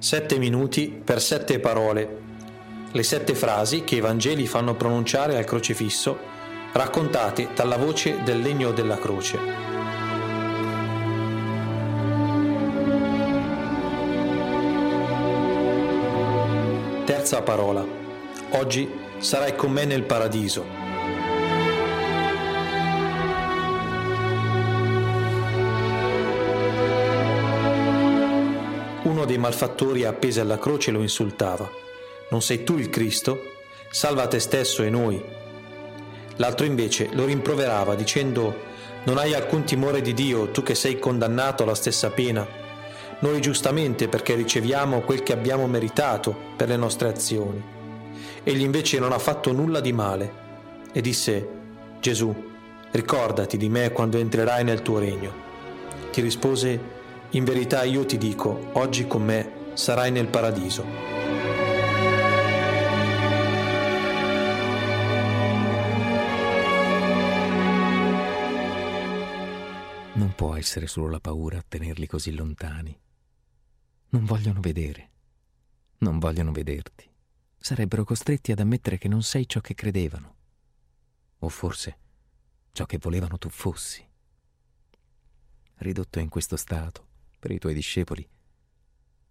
Sette minuti per sette parole. Le sette frasi che i Vangeli fanno pronunciare al crocifisso, raccontate dalla voce del legno della croce. Terza parola. Oggi sarai con me nel paradiso. Uno dei malfattori appesi alla croce lo insultava. Non sei tu il Cristo? Salva te stesso e noi. L'altro invece lo rimproverava dicendo Non hai alcun timore di Dio, tu che sei condannato alla stessa pena. Noi giustamente perché riceviamo quel che abbiamo meritato per le nostre azioni. Egli invece non ha fatto nulla di male e disse Gesù, ricordati di me quando entrerai nel tuo regno. Ti rispose in verità io ti dico, oggi con me sarai nel paradiso. Non può essere solo la paura a tenerli così lontani. Non vogliono vedere. Non vogliono vederti. Sarebbero costretti ad ammettere che non sei ciò che credevano. O forse ciò che volevano tu fossi. Ridotto in questo stato, per i tuoi discepoli,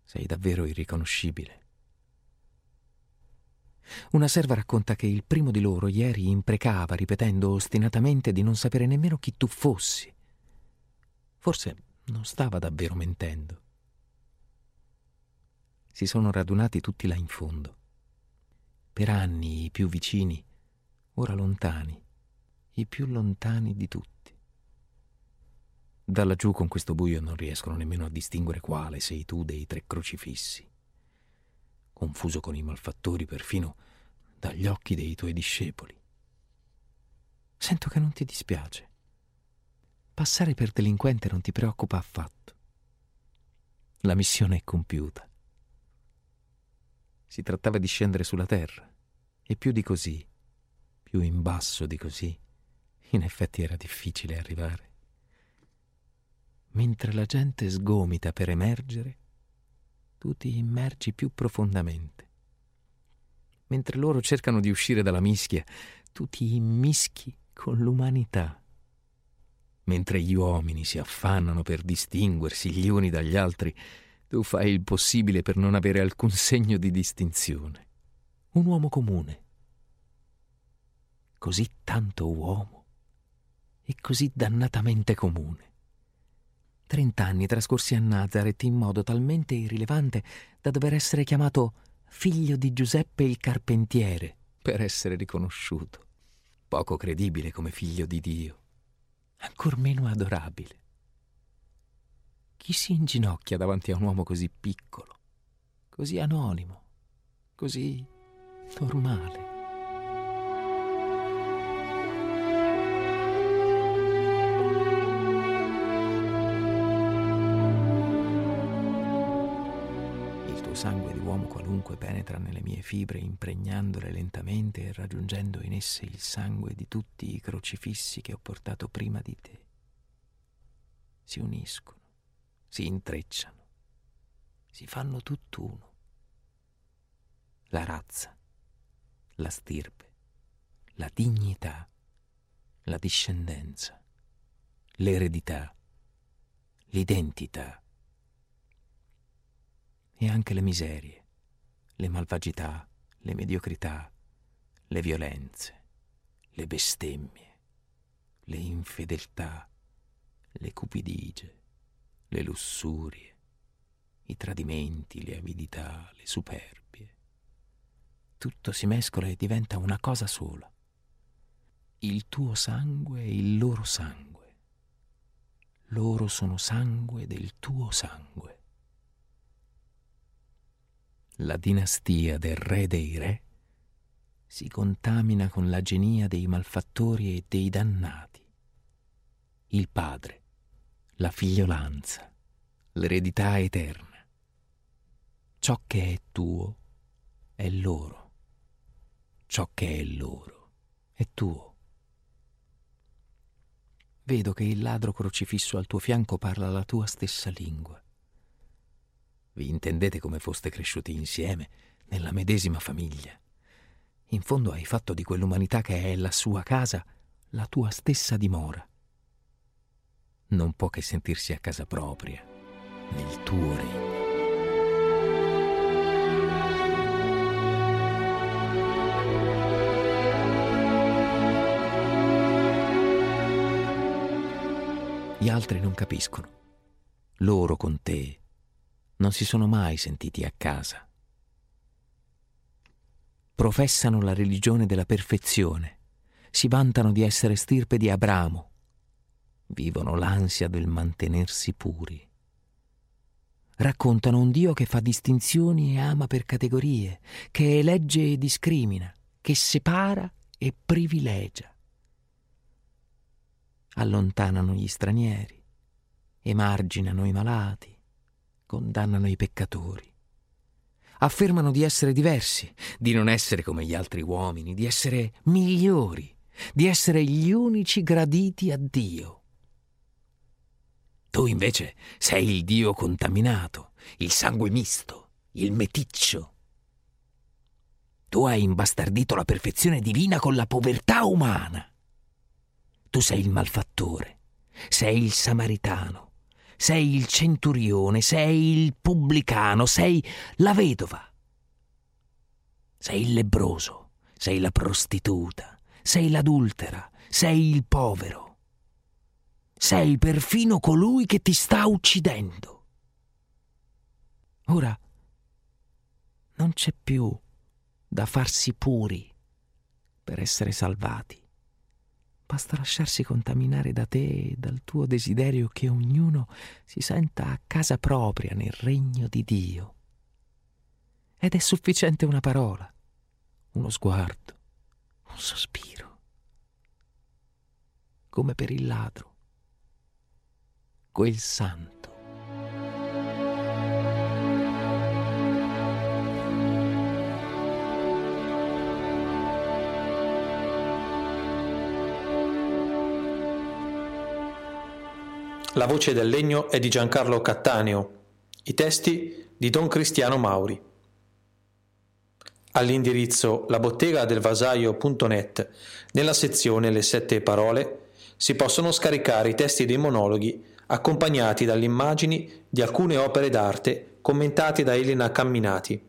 sei davvero irriconoscibile. Una serva racconta che il primo di loro ieri imprecava ripetendo ostinatamente di non sapere nemmeno chi tu fossi. Forse non stava davvero mentendo. Si sono radunati tutti là in fondo. Per anni i più vicini, ora lontani, i più lontani di tutti. Da laggiù con questo buio non riescono nemmeno a distinguere quale sei tu dei tre crocifissi. Confuso con i malfattori perfino dagli occhi dei tuoi discepoli. Sento che non ti dispiace. Passare per delinquente non ti preoccupa affatto. La missione è compiuta. Si trattava di scendere sulla terra e più di così, più in basso di così, in effetti era difficile arrivare mentre la gente sgomita per emergere, tu ti immergi più profondamente. Mentre loro cercano di uscire dalla mischia, tu ti immischi con l'umanità. Mentre gli uomini si affannano per distinguersi gli uni dagli altri, tu fai il possibile per non avere alcun segno di distinzione. Un uomo comune. Così tanto uomo e così dannatamente comune. Trent'anni trascorsi a Nazareth in modo talmente irrilevante da dover essere chiamato figlio di Giuseppe il carpentiere per essere riconosciuto. Poco credibile come figlio di Dio, ancor meno adorabile. Chi si inginocchia davanti a un uomo così piccolo, così anonimo, così normale? Sangue di uomo qualunque penetra nelle mie fibre, impregnandole lentamente e raggiungendo in esse il sangue di tutti i crocifissi che ho portato prima di te. Si uniscono, si intrecciano, si fanno tutt'uno. La razza, la stirpe, la dignità, la discendenza, l'eredità, l'identità e anche le miserie, le malvagità, le mediocrità, le violenze, le bestemmie, le infedeltà, le cupidigie, le lussurie, i tradimenti, le avidità, le superbie. Tutto si mescola e diventa una cosa sola. Il tuo sangue e il loro sangue. Loro sono sangue del tuo sangue la dinastia del re dei re si contamina con la genia dei malfattori e dei dannati. Il padre, la figliolanza, l'eredità eterna. Ciò che è tuo è loro. Ciò che è loro è tuo. Vedo che il ladro crocifisso al tuo fianco parla la tua stessa lingua Vi intendete come foste cresciuti insieme, nella medesima famiglia. In fondo hai fatto di quell'umanità che è la sua casa la tua stessa dimora. Non può che sentirsi a casa propria, nel tuo regno. Gli altri non capiscono. Loro con te non si sono mai sentiti a casa. Professano la religione della perfezione, si vantano di essere stirpe di Abramo, vivono l'ansia del mantenersi puri. Raccontano un Dio che fa distinzioni e ama per categorie, che elegge e discrimina, che separa e privilegia allontanano gli stranieri, emarginano i malati, condannano i peccatori. Affermano di essere diversi, di non essere come gli altri uomini, di essere migliori, di essere gli unici graditi a Dio. Tu invece sei il Dio contaminato, il sangue misto, il meticcio. Tu hai imbastardito la perfezione divina con la povertà umana. Tu sei il malfattore, sei il samaritano, sei il centurione, sei il pubblicano, sei la vedova. Sei il lebroso, sei la prostituta, sei l'adultera, sei il povero. Sei perfino colui che ti sta uccidendo. Ora non c'è più da farsi puri per essere salvati. Basta lasciarsi contaminare da te e dal tuo desiderio che ognuno si senta a casa propria nel regno di Dio. Ed è sufficiente una parola, uno sguardo, un sospiro, come per il ladro, quel santo La voce del legno è di Giancarlo Cattaneo. I testi di Don Cristiano Mauri. All'indirizzo labottegadelvasaio.net, nella sezione Le sette parole, si possono scaricare i testi dei monologhi accompagnati dalle immagini di alcune opere d'arte commentate da Elena Camminati.